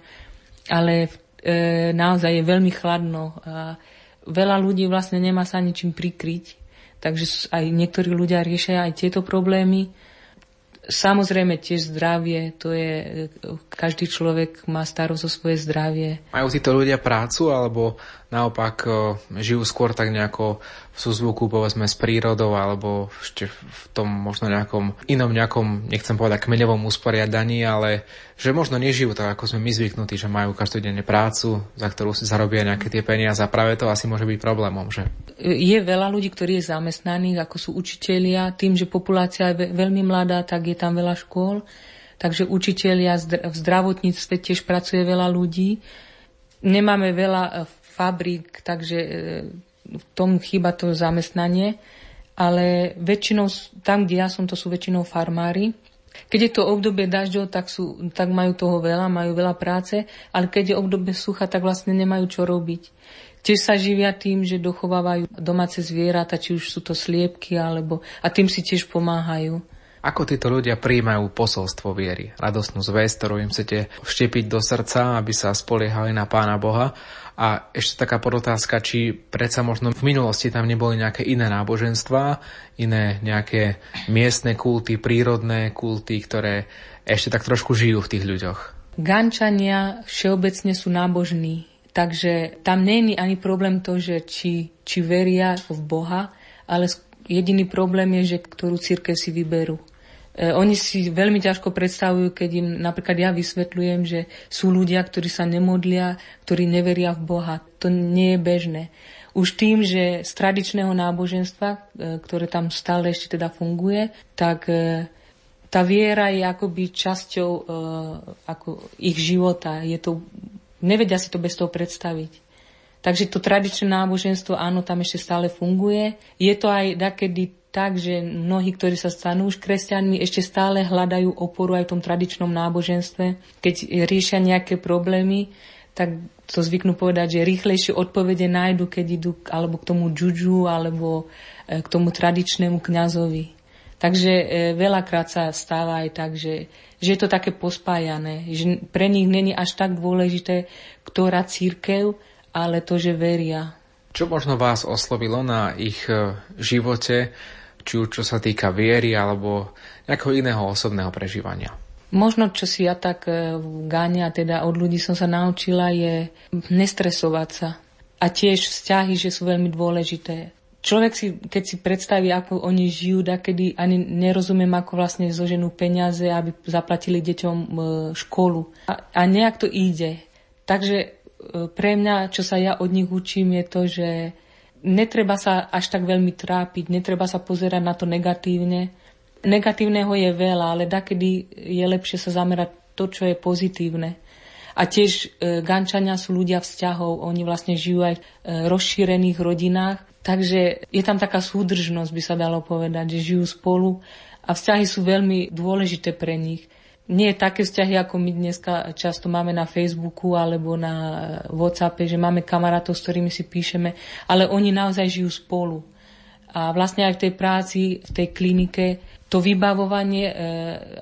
ale e, naozaj je veľmi chladno. A veľa ľudí vlastne nemá sa ničím prikryť, takže aj niektorí ľudia riešia aj tieto problémy. Samozrejme tiež zdravie, to je, každý človek má starosť o svoje zdravie. Majú títo ľudia prácu alebo naopak žijú skôr tak nejako v súzvuku povedzme s prírodou alebo ešte v tom možno nejakom inom nejakom, nechcem povedať kmeňovom usporiadaní, ale že možno nežijú tak, ako sme my zvyknutí, že majú každodenne prácu, za ktorú si zarobia nejaké tie peniaze a práve to asi môže byť problémom, že? Je veľa ľudí, ktorí je zamestnaných, ako sú učitelia, tým, že populácia je veľmi mladá, tak je tam veľa škôl, takže učitelia v zdravotníctve tiež pracuje veľa ľudí. Nemáme veľa fabrík, takže e, v tom chýba to zamestnanie, ale väčšinou, tam, kde ja som, to sú väčšinou farmári. Keď je to obdobie dažďov, tak, sú, tak majú toho veľa, majú veľa práce, ale keď je obdobie sucha, tak vlastne nemajú čo robiť. Tiež sa živia tým, že dochovávajú domáce zvieratá, či už sú to sliepky, alebo, a tým si tiež pomáhajú. Ako títo ľudia príjmajú posolstvo viery, radostnú zväz, ktorú im chcete vštepiť do srdca, aby sa spoliehali na Pána Boha? A ešte taká podotázka, či predsa možno v minulosti tam neboli nejaké iné náboženstva, iné nejaké miestne kulty, prírodné kulty, ktoré ešte tak trošku žijú v tých ľuďoch. Gančania všeobecne sú nábožní, takže tam není ani problém to, že či, či veria v Boha, ale jediný problém je, že ktorú církev si vyberú. E, oni si veľmi ťažko predstavujú, keď im napríklad ja vysvetľujem, že sú ľudia, ktorí sa nemodlia, ktorí neveria v Boha. To nie je bežné. Už tým, že z tradičného náboženstva, e, ktoré tam stále ešte teda funguje, tak e, tá viera je akoby časťou ako ich života. Je to, nevedia si to bez toho predstaviť. Takže to tradičné náboženstvo, áno, tam ešte stále funguje. Je to aj takedy tak, že mnohí, ktorí sa stanú už kresťanmi, ešte stále hľadajú oporu aj v tom tradičnom náboženstve. Keď riešia nejaké problémy, tak to zvyknú povedať, že rýchlejšie odpovede nájdu, keď idú alebo k tomu džudžu, alebo e, k tomu tradičnému kňazovi. Takže e, veľakrát sa stáva aj tak, že, že je to také pospájané, že pre nich není až tak dôležité, ktorá církev, ale to, že veria. Čo možno vás oslovilo na ich e, živote, či už čo sa týka viery alebo nejakého iného osobného prežívania. Možno, čo si ja tak e, gáňa, teda od ľudí som sa naučila, je nestresovať sa. A tiež vzťahy, že sú veľmi dôležité. človek si, keď si predstaví, ako oni žijú, da kedy ani nerozumiem, ako vlastne zoženú peniaze, aby zaplatili deťom e, školu. A, a nejak to ide. Takže e, pre mňa, čo sa ja od nich učím, je to, že netreba sa až tak veľmi trápiť, netreba sa pozerať na to negatívne. Negatívneho je veľa, ale dakedy je lepšie sa zamerať to, čo je pozitívne. A tiež e, Gančania sú ľudia vzťahov, oni vlastne žijú aj v e, rozšírených rodinách Takže je tam taká súdržnosť, by sa dalo povedať, že žijú spolu a vzťahy sú veľmi dôležité pre nich. Nie také vzťahy, ako my dneska často máme na Facebooku alebo na Whatsappe, že máme kamarátov, s ktorými si píšeme, ale oni naozaj žijú spolu. A vlastne aj v tej práci, v tej klinike, to vybavovanie, e,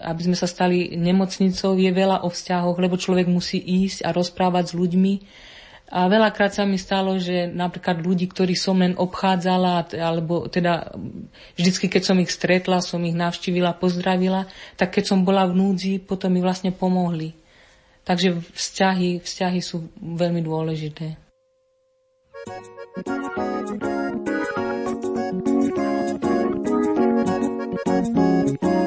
aby sme sa stali nemocnicou, je veľa o vzťahoch, lebo človek musí ísť a rozprávať s ľuďmi a veľakrát sa mi stalo, že napríklad ľudí, ktorí som len obchádzala, alebo teda vždycky, keď som ich stretla, som ich navštívila, pozdravila, tak keď som bola v núdzi, potom mi vlastne pomohli. Takže vzťahy, vzťahy sú veľmi dôležité. liyahlabelela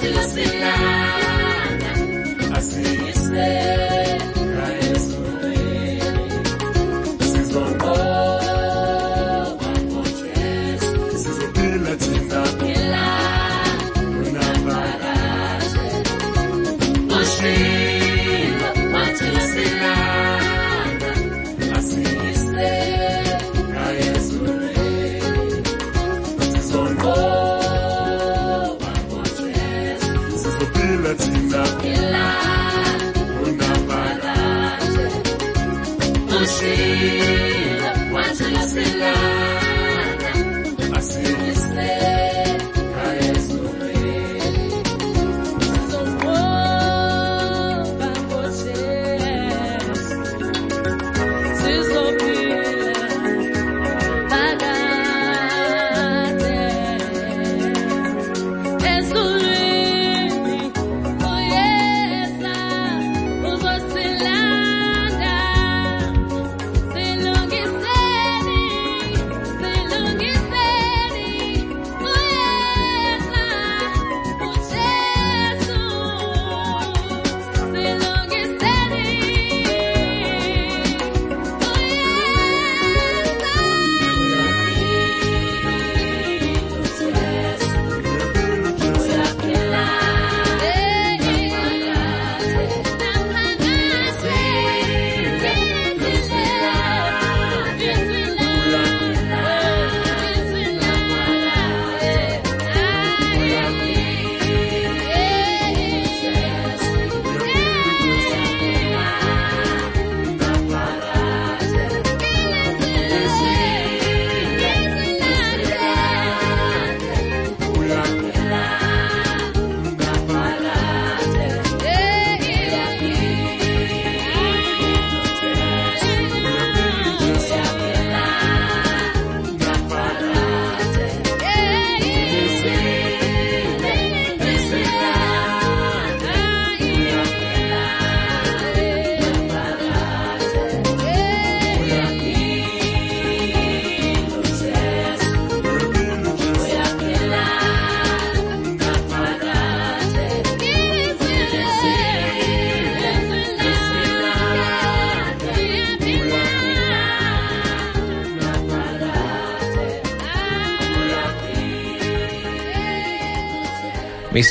te ensinar.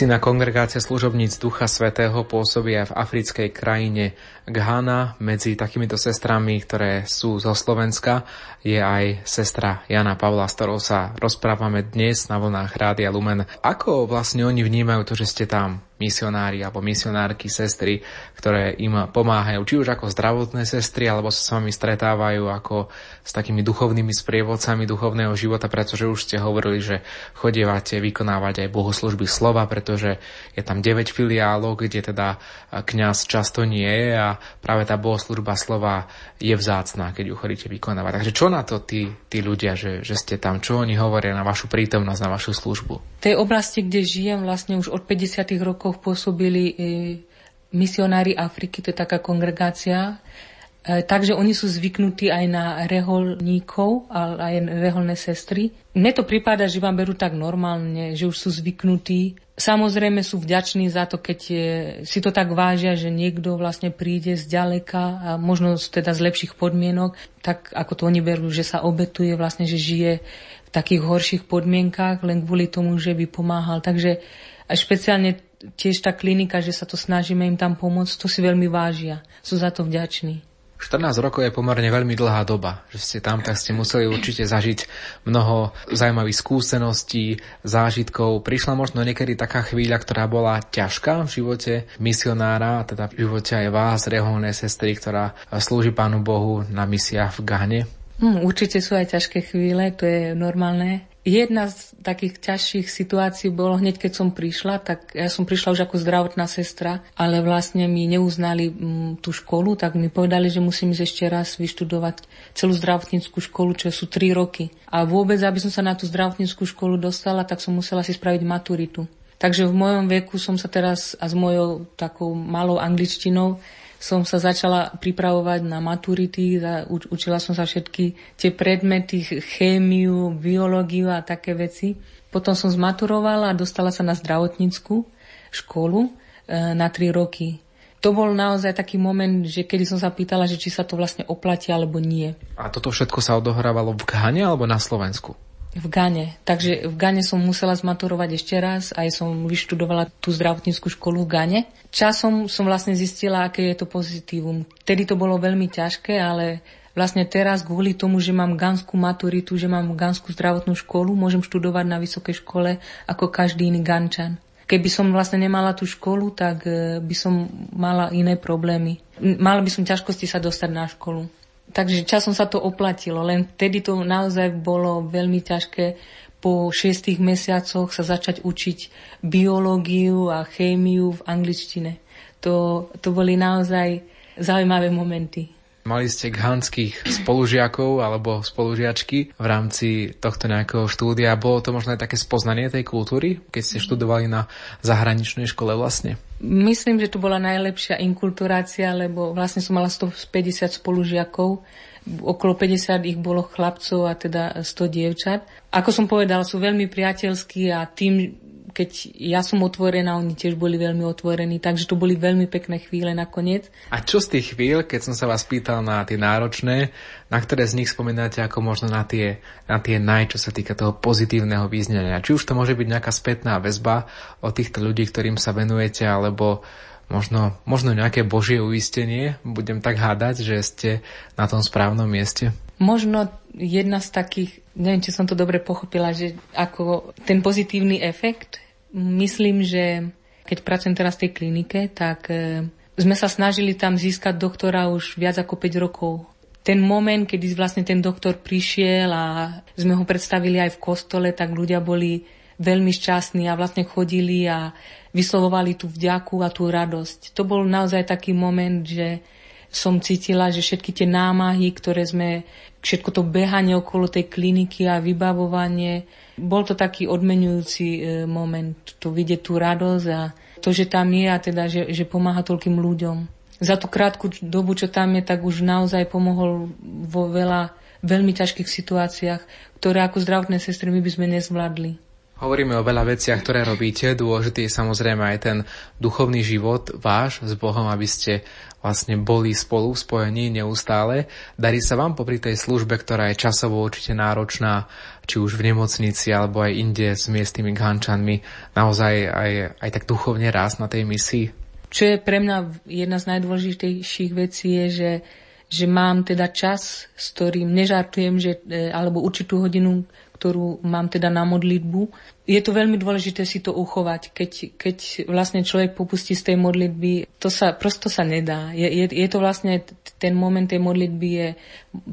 Misijná kongregácia služobníc Ducha Svetého pôsobí aj v africkej krajine Ghana. Medzi takýmito sestrami, ktoré sú zo Slovenska, je aj sestra Jana Pavla, s ktorou sa rozprávame dnes na vlnách Rádia Lumen. Ako vlastne oni vnímajú to, že ste tam? Misionári alebo misionárky, sestry, ktoré im pomáhajú, či už ako zdravotné sestry, alebo sa s vami stretávajú ako s takými duchovnými sprievodcami duchovného života, pretože už ste hovorili, že chodievate vykonávať aj bohoslužby slova, pretože je tam 9 filiálov, kde teda kňaz často nie je a práve tá bohoslužba slova je vzácná, keď ju chodíte vykonávať. Takže čo na to tí, tí ľudia, že, že ste tam, čo oni hovoria na vašu prítomnosť, na vašu službu? V tej oblasti, kde žijem vlastne už od 50. rokov pôsobili e, misionári Afriky, to je taká kongregácia, e, takže oni sú zvyknutí aj na reholníkov, aj reholné sestry. Mne to prípada, že vám berú tak normálne, že už sú zvyknutí. Samozrejme sú vďační za to, keď e, si to tak vážia, že niekto vlastne príde z ďaleka a možno teda z lepších podmienok, tak ako to oni berú, že sa obetuje vlastne, že žije v takých horších podmienkách len kvôli tomu, že by pomáhal. Takže špeciálne tiež tá klinika, že sa to snažíme im tam pomôcť, to si veľmi vážia. Sú za to vďační. 14 rokov je pomerne veľmi dlhá doba, že ste tam, tak ste museli určite zažiť mnoho zaujímavých skúseností, zážitkov. Prišla možno niekedy taká chvíľa, ktorá bola ťažká v živote misionára, teda v živote aj vás, reholné sestry, ktorá slúži Pánu Bohu na misiách v Gane? Hmm, určite sú aj ťažké chvíle, to je normálne. Jedna z takých ťažších situácií bolo hneď, keď som prišla, tak ja som prišla už ako zdravotná sestra, ale vlastne mi neuznali m, mm, tú školu, tak mi povedali, že musím ísť ešte raz vyštudovať celú zdravotníckú školu, čo sú 3 roky. A vôbec, aby som sa na tú zdravotníckú školu dostala, tak som musela si spraviť maturitu. Takže v mojom veku som sa teraz a s mojou takou malou angličtinou som sa začala pripravovať na maturity, učila som sa všetky tie predmety, chémiu, biológiu a také veci. Potom som zmaturovala a dostala sa na zdravotníckú školu e, na tri roky. To bol naozaj taký moment, že kedy som sa pýtala, že či sa to vlastne oplatí alebo nie. A toto všetko sa odohrávalo v Ghane alebo na Slovensku? V Gane. Takže v Gane som musela zmaturovať ešte raz, aj som vyštudovala tú zdravotníckú školu v Gane. Časom som vlastne zistila, aké je to pozitívum. Vtedy to bolo veľmi ťažké, ale vlastne teraz kvôli tomu, že mám ganskú maturitu, že mám ganskú zdravotnú školu, môžem študovať na vysokej škole ako každý iný gančan. Keby som vlastne nemala tú školu, tak eh, by som mala iné problémy. Mala by som ťažkosti sa dostať na školu. Takže časom sa to oplatilo, len vtedy to naozaj bolo veľmi ťažké po šiestich mesiacoch sa začať učiť biológiu a chémiu v angličtine. To, to boli naozaj zaujímavé momenty. Mali ste ghanských spolužiakov alebo spolužiačky v rámci tohto nejakého štúdia. Bolo to možno aj také spoznanie tej kultúry, keď ste študovali na zahraničnej škole vlastne? Myslím, že to bola najlepšia inkulturácia, lebo vlastne som mala 150 spolužiakov okolo 50 ich bolo chlapcov a teda 100 dievčat. Ako som povedala, sú veľmi priateľskí a tým, keď ja som otvorená, oni tiež boli veľmi otvorení, takže to boli veľmi pekné chvíle nakoniec. A čo z tých chvíľ, keď som sa vás pýtal na tie náročné, na ktoré z nich spomínate ako možno na tie, na tie naj, čo sa týka toho pozitívneho význania? Či už to môže byť nejaká spätná väzba od týchto ľudí, ktorým sa venujete, alebo možno, možno nejaké božie uistenie, budem tak hádať, že ste na tom správnom mieste? Možno jedna z takých, neviem, či som to dobre pochopila, že ako ten pozitívny efekt, Myslím, že keď pracujem teraz v tej klinike, tak e, sme sa snažili tam získať doktora už viac ako 5 rokov. Ten moment, kedy vlastne ten doktor prišiel a sme ho predstavili aj v kostole, tak ľudia boli veľmi šťastní a vlastne chodili a vyslovovali tú vďaku a tú radosť. To bol naozaj taký moment, že som cítila, že všetky tie námahy, ktoré sme, všetko to behanie okolo tej kliniky a vybavovanie, bol to taký odmenujúci e, moment, to vidieť tú radosť a to, že tam je a teda, že, že pomáha toľkým ľuďom. Za tú krátku dobu, čo tam je, tak už naozaj pomohol vo veľa veľmi ťažkých situáciách, ktoré ako zdravotné sestry my by sme nezvládli. Hovoríme o veľa veciach, ktoré robíte. Dôležitý je samozrejme aj ten duchovný život váš s Bohom, aby ste vlastne boli spolu v spojení neustále. Darí sa vám popri tej službe, ktorá je časovo určite náročná, či už v nemocnici alebo aj inde s miestnymi gančanmi, naozaj aj, aj tak duchovne rásť na tej misii? Čo je pre mňa jedna z najdôležitejších vecí je, že, že mám teda čas, s ktorým nežartujem, že, e, alebo určitú hodinu, ktorú mám teda na modlitbu. Je to veľmi dôležité si to uchovať. Keď, keď vlastne človek popustí z tej modlitby, to sa, prosto sa nedá. Je, je, je to vlastne, ten moment tej modlitby je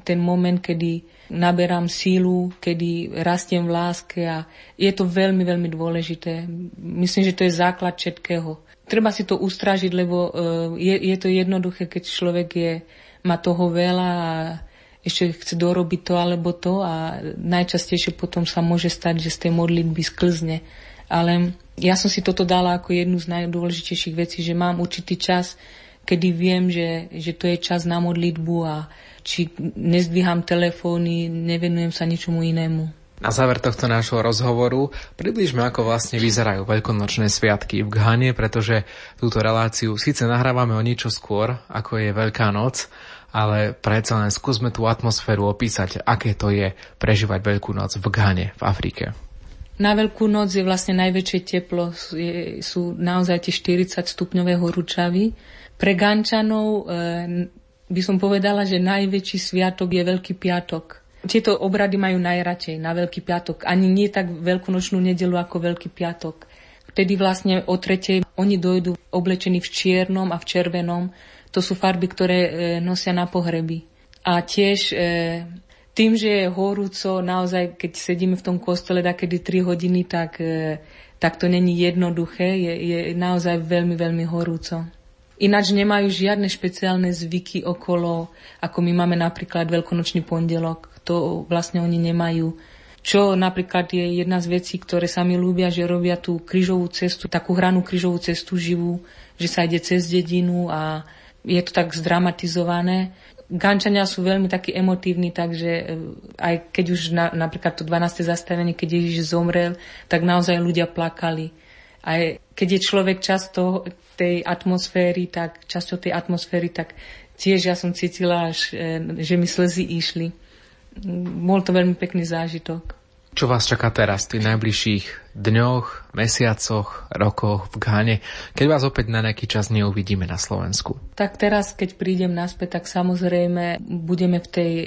ten moment, kedy naberám sílu, kedy rastiem v láske a je to veľmi, veľmi dôležité. Myslím, že to je základ všetkého. Treba si to ustražiť, lebo uh, je, je to jednoduché, keď človek je, má toho veľa a ešte chce dorobiť to alebo to a najčastejšie potom sa môže stať, že z tej modlitby sklzne. Ale ja som si toto dala ako jednu z najdôležitejších vecí, že mám určitý čas, kedy viem, že, že to je čas na modlitbu a či nezdvíham telefóny, nevenujem sa ničomu inému. Na záver tohto nášho rozhovoru približme, ako vlastne vyzerajú veľkonočné sviatky v Ghane, pretože túto reláciu síce nahrávame o niečo skôr, ako je Veľká noc, ale predsa len skúsme tú atmosféru opísať, aké to je prežívať Veľkú noc v Ghane, v Afrike. Na Veľkú noc je vlastne najväčšie teplo, je, sú naozaj tie 40 stupňové horúčavy. Pre Gančanov e, by som povedala, že najväčší sviatok je Veľký piatok. Tieto obrady majú najradšej na Veľký piatok. Ani nie tak veľkonočnú nedelu ako Veľký piatok. Vtedy vlastne o tretej oni dojdú oblečení v čiernom a v červenom to sú farby, ktoré e, nosia na pohreby. A tiež e, tým, že je horúco, naozaj, keď sedíme v tom kostole kedy 3 hodiny, tak, e, tak to není jednoduché, je, je naozaj veľmi, veľmi horúco. Ináč nemajú žiadne špeciálne zvyky okolo, ako my máme napríklad veľkonočný pondelok. To vlastne oni nemajú. Čo napríklad je jedna z vecí, ktoré sa mi ľúbia, že robia tú krížovú cestu, takú hranú krížovú cestu živú, že sa ide cez dedinu a je to tak zdramatizované. Gančania sú veľmi takí emotívni, takže e, aj keď už na, napríklad to 12. zastavenie, keď Ježiš zomrel, tak naozaj ľudia plakali. Aj keď je človek často tej atmosféry, tak časťou tej atmosféry, tak tiež ja som cítila, až, e, že mi slzy išli. Bol to veľmi pekný zážitok. Čo vás čaká teraz tých najbližších dňoch, mesiacoch, rokoch v Ghane, keď vás opäť na nejaký čas neuvidíme na Slovensku? Tak teraz, keď prídem naspäť, tak samozrejme budeme v tej e,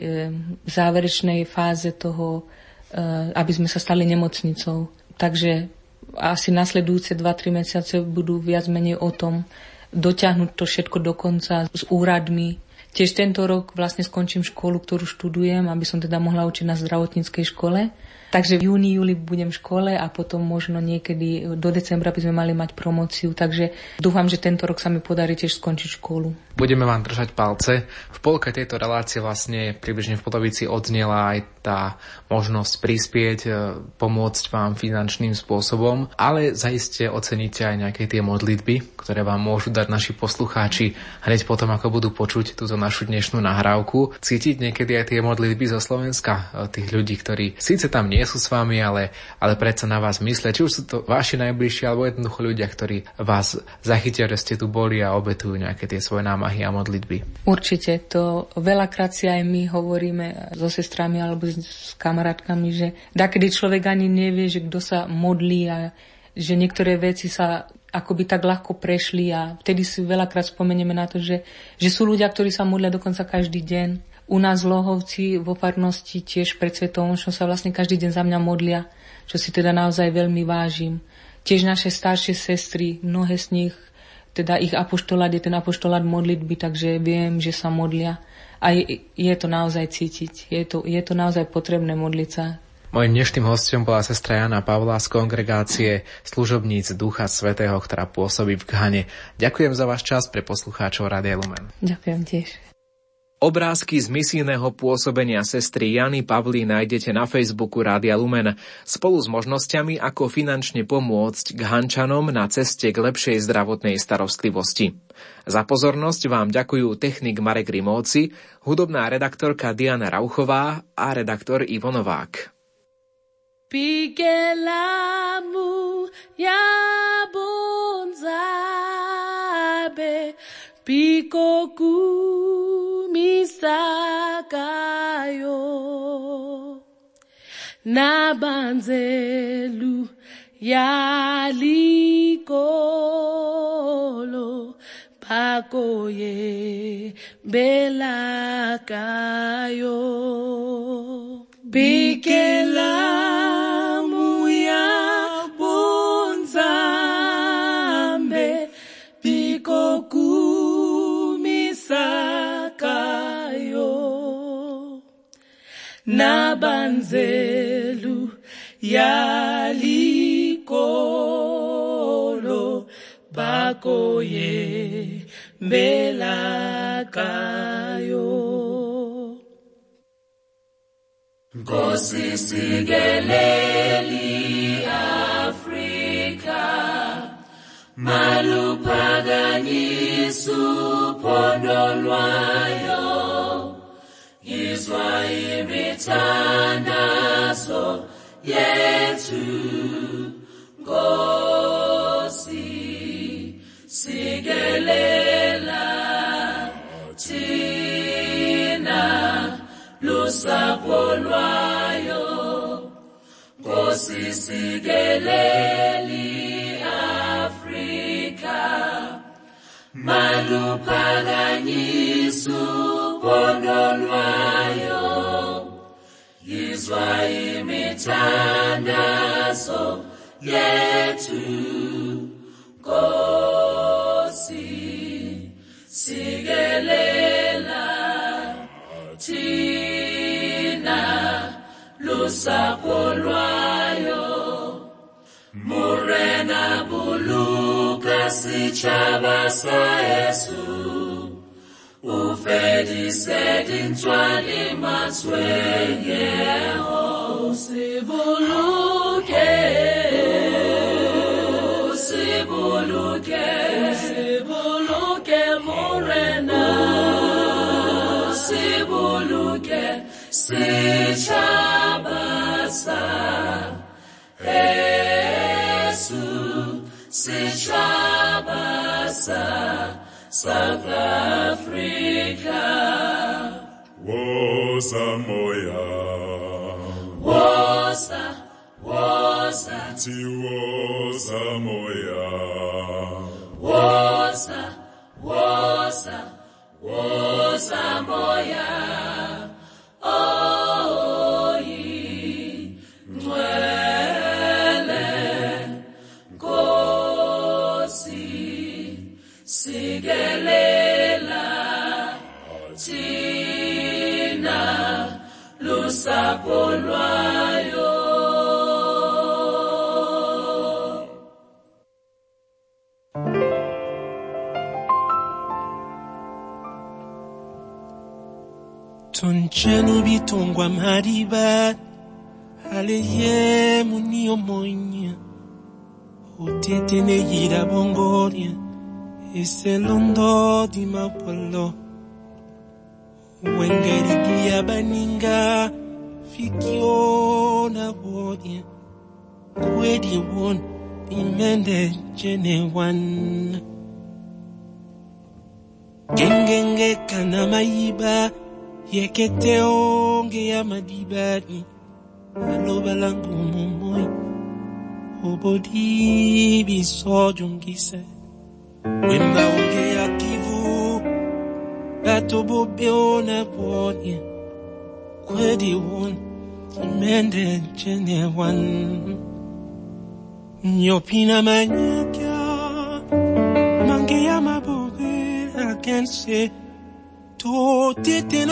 záverečnej fáze toho, e, aby sme sa stali nemocnicou. Takže asi nasledujúce 2-3 mesiace budú viac menej o tom dotiahnuť to všetko do konca s úradmi, Tiež tento rok vlastne skončím školu, ktorú študujem, aby som teda mohla učiť na zdravotníckej škole. Takže v júni, júli budem v škole a potom možno niekedy do decembra by sme mali mať promociu. Takže dúfam, že tento rok sa mi podarí tiež skončiť školu. Budeme vám držať palce. V polke tejto relácie vlastne približne v polovici odznela aj tá možnosť prispieť, e, pomôcť vám finančným spôsobom, ale zaiste oceníte aj nejaké tie modlitby, ktoré vám môžu dať naši poslucháči hneď potom, ako budú počuť túto našu dnešnú nahrávku. Cítiť niekedy aj tie modlitby zo Slovenska, e, tých ľudí, ktorí síce tam nie nie sú s vami, ale, ale predsa na vás myslia. Či už sú to vaši najbližší, alebo jednoducho ľudia, ktorí vás zachytia, že ste tu boli a obetujú nejaké tie svoje námahy a modlitby. Určite. To veľakrát si aj my hovoríme so sestrami alebo s kamarátkami, že kedy človek ani nevie, že kto sa modlí a že niektoré veci sa akoby tak ľahko prešli a vtedy si veľakrát spomenieme na to, že, že sú ľudia, ktorí sa modlia dokonca každý deň u nás Lohovci vo farnosti tiež pred Svetom čo sa vlastne každý deň za mňa modlia, čo si teda naozaj veľmi vážim. Tiež naše staršie sestry, mnohé z nich, teda ich apoštolát je ten apoštolát modlitby, takže viem, že sa modlia. A je, je to naozaj cítiť. Je to, je to naozaj potrebné modliť sa. Mojím dnešným hostom bola sestra Jana Pavla z kongregácie služobníc Ducha Svetého, ktorá pôsobí v Ghane. Ďakujem za váš čas pre poslucháčov Radia Lumen. Ďakujem tiež. Obrázky z misijného pôsobenia sestry Jany Pavly nájdete na Facebooku Rádia Lumen spolu s možnosťami, ako finančne pomôcť Hančanom na ceste k lepšej zdravotnej starostlivosti. Za pozornosť vám ďakujú technik Marek Rimóci, hudobná redaktorka Diana Rauchová a redaktor Ivo Novák. Pikelamu yabonzabe Pikoku misakayo. Nabanzelu yalikolo pakoye belakayo. Bikelamu ya nabanzelu yalikolo bakoye belakayo Nkosi sikeleli Afrika maluphakanyisa uphondo lwayo yizwa imithandazo yethu Nkosi sikelela thina lusapho lwayo. Nkosi sikeleli Afrika maluphakanyisa uphondo lwayo yizwa imithandazo yethu. Nkosi sikelela thina lusapho lwayo. Morena buluka sichaba sa ufedise dintšwa le matshwenyego se boloke se boloke se morena se boloke sa jesu setšhaba sa South Africa. Wosa moya. Wosa, wosa. Ti wosa moya. Wosa, wosa, wosa moya. shanu bitungwa mariba, aleye muniyo moinya utete neyira bongoria. Eselondo dimapolo wengerigia baninga. Fikiona bodia kwedi won imende jene wan. Gengenge kana maiba. Yekete onge ya madibani Aloba langu momoi Obodi bisojungise Wemba onge ya kivu. Bato bobe ona bonye Kwedi won Imende jene wan Nyopina manyaka Mange ya mabobe Akense To tete